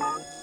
Thank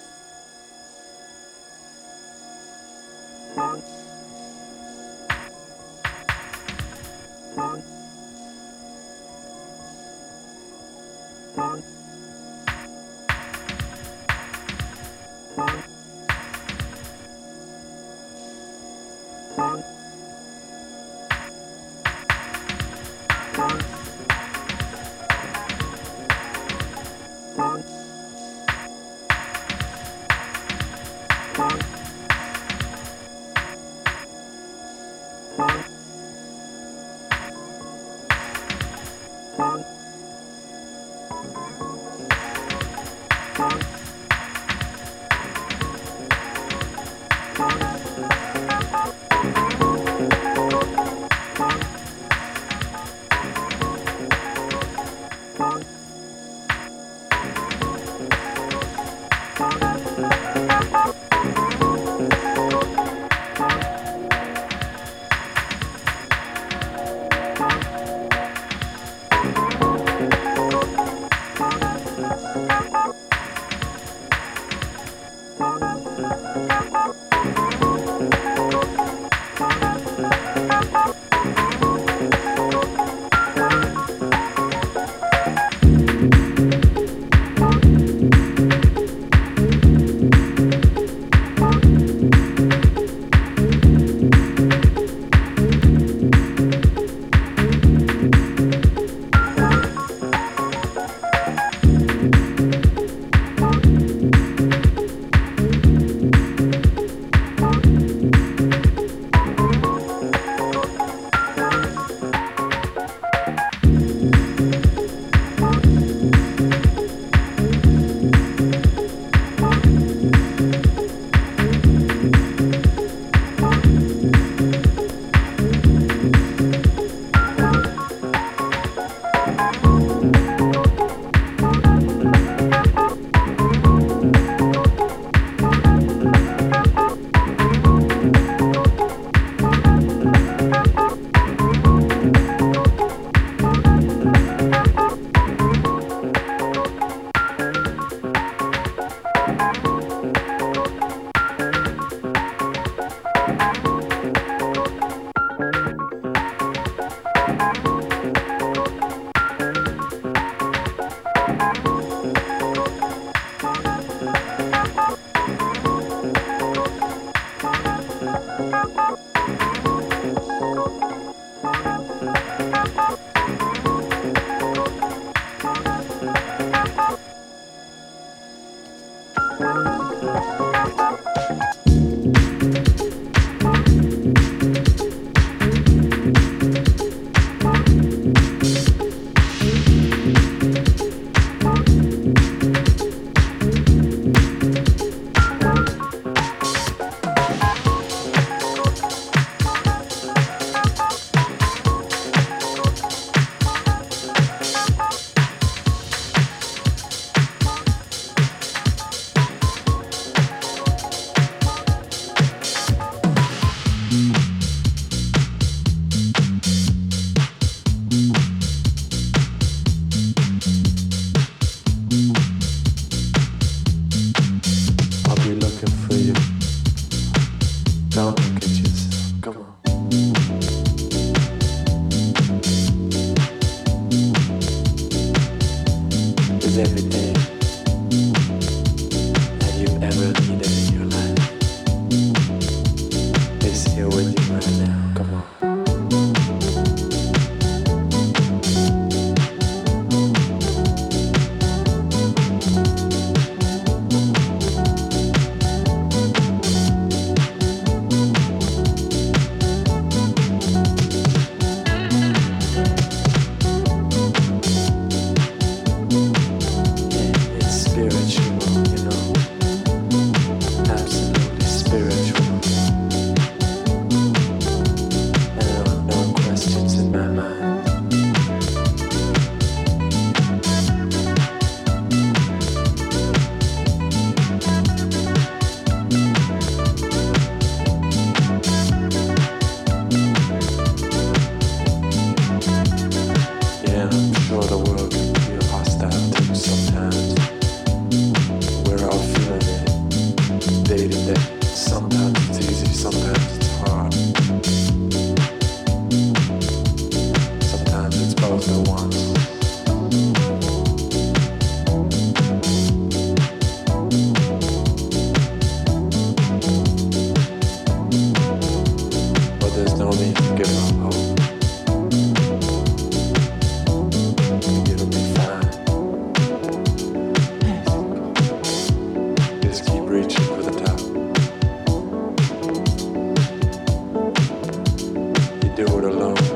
do it alone.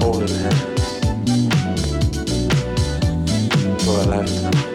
holding hands for a lifetime.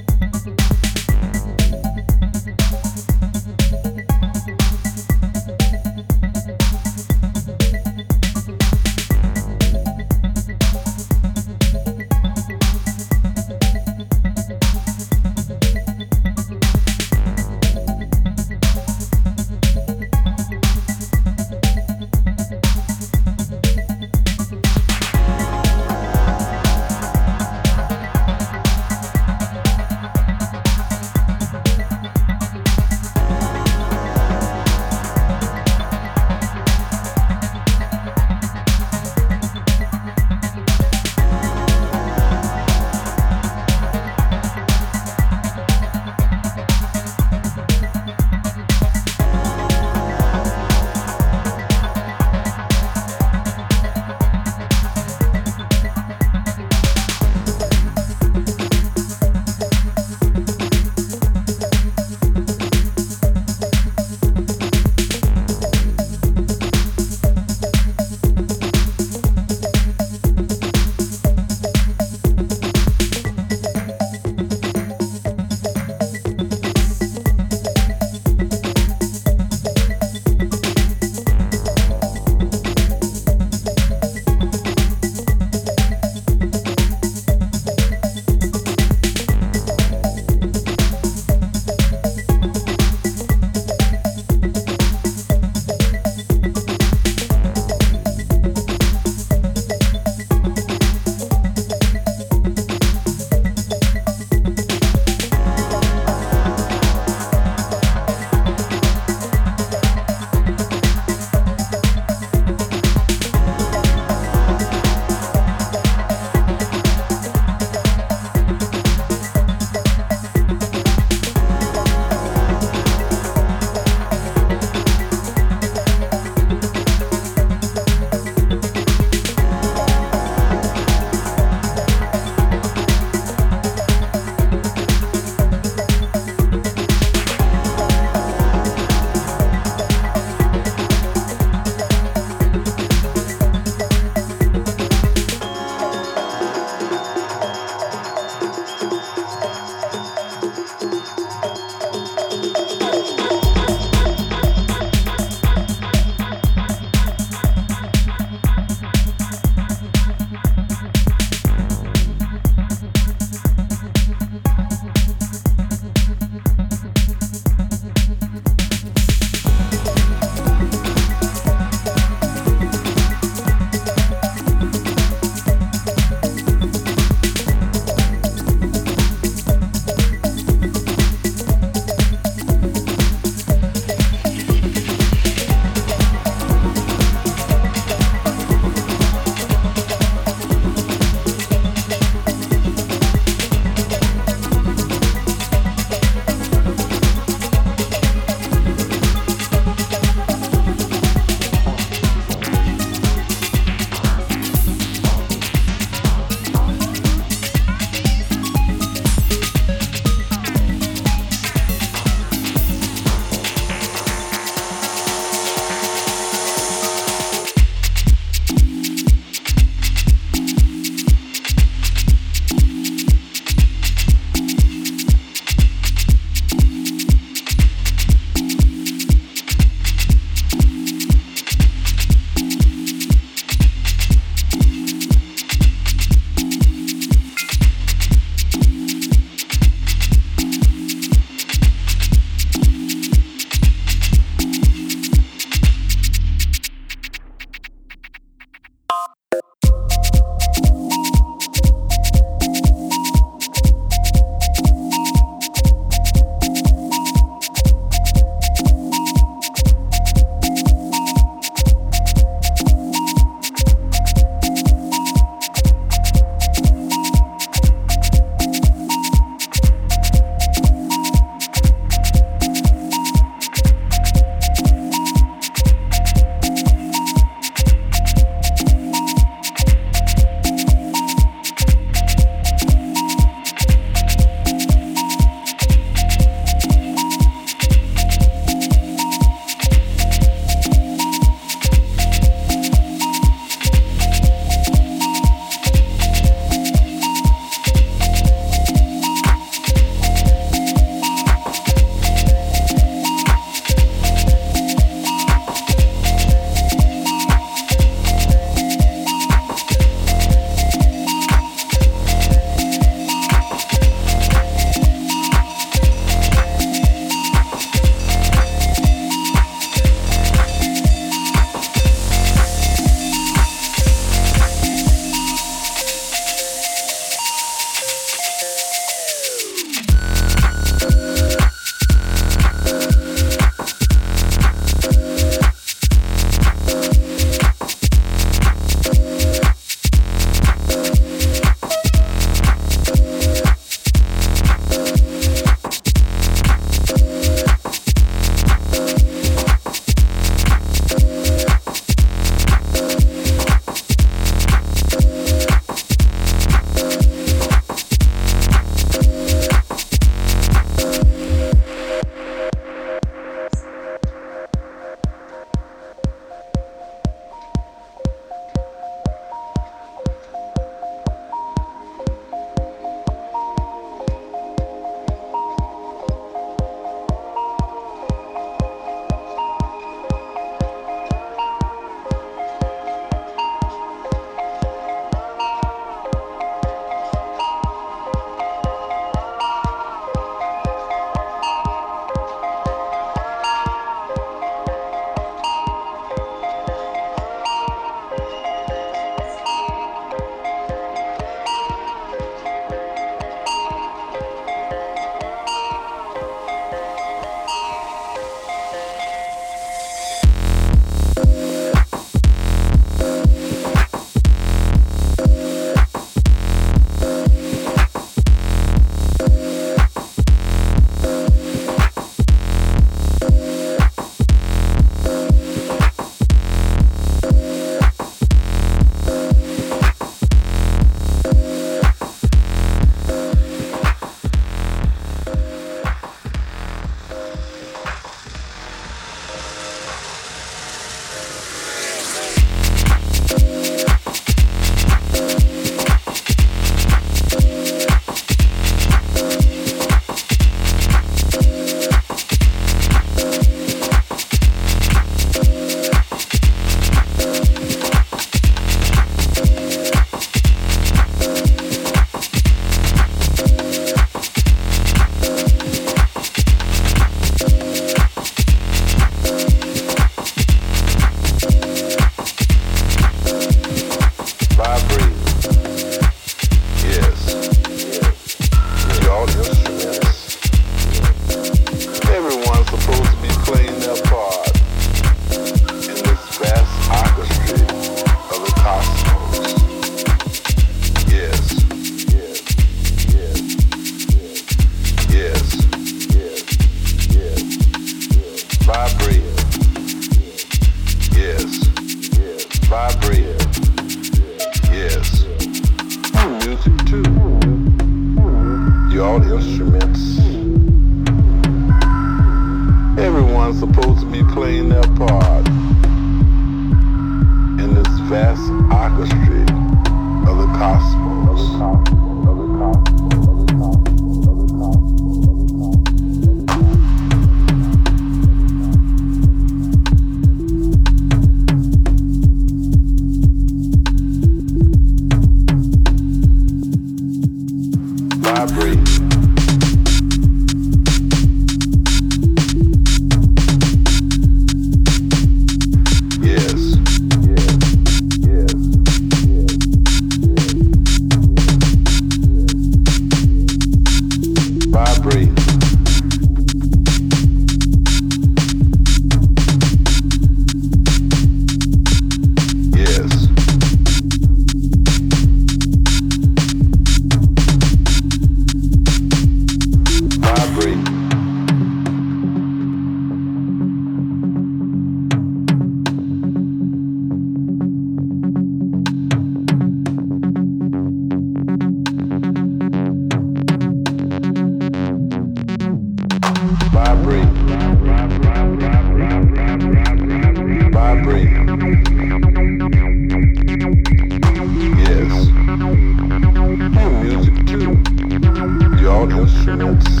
Thanks.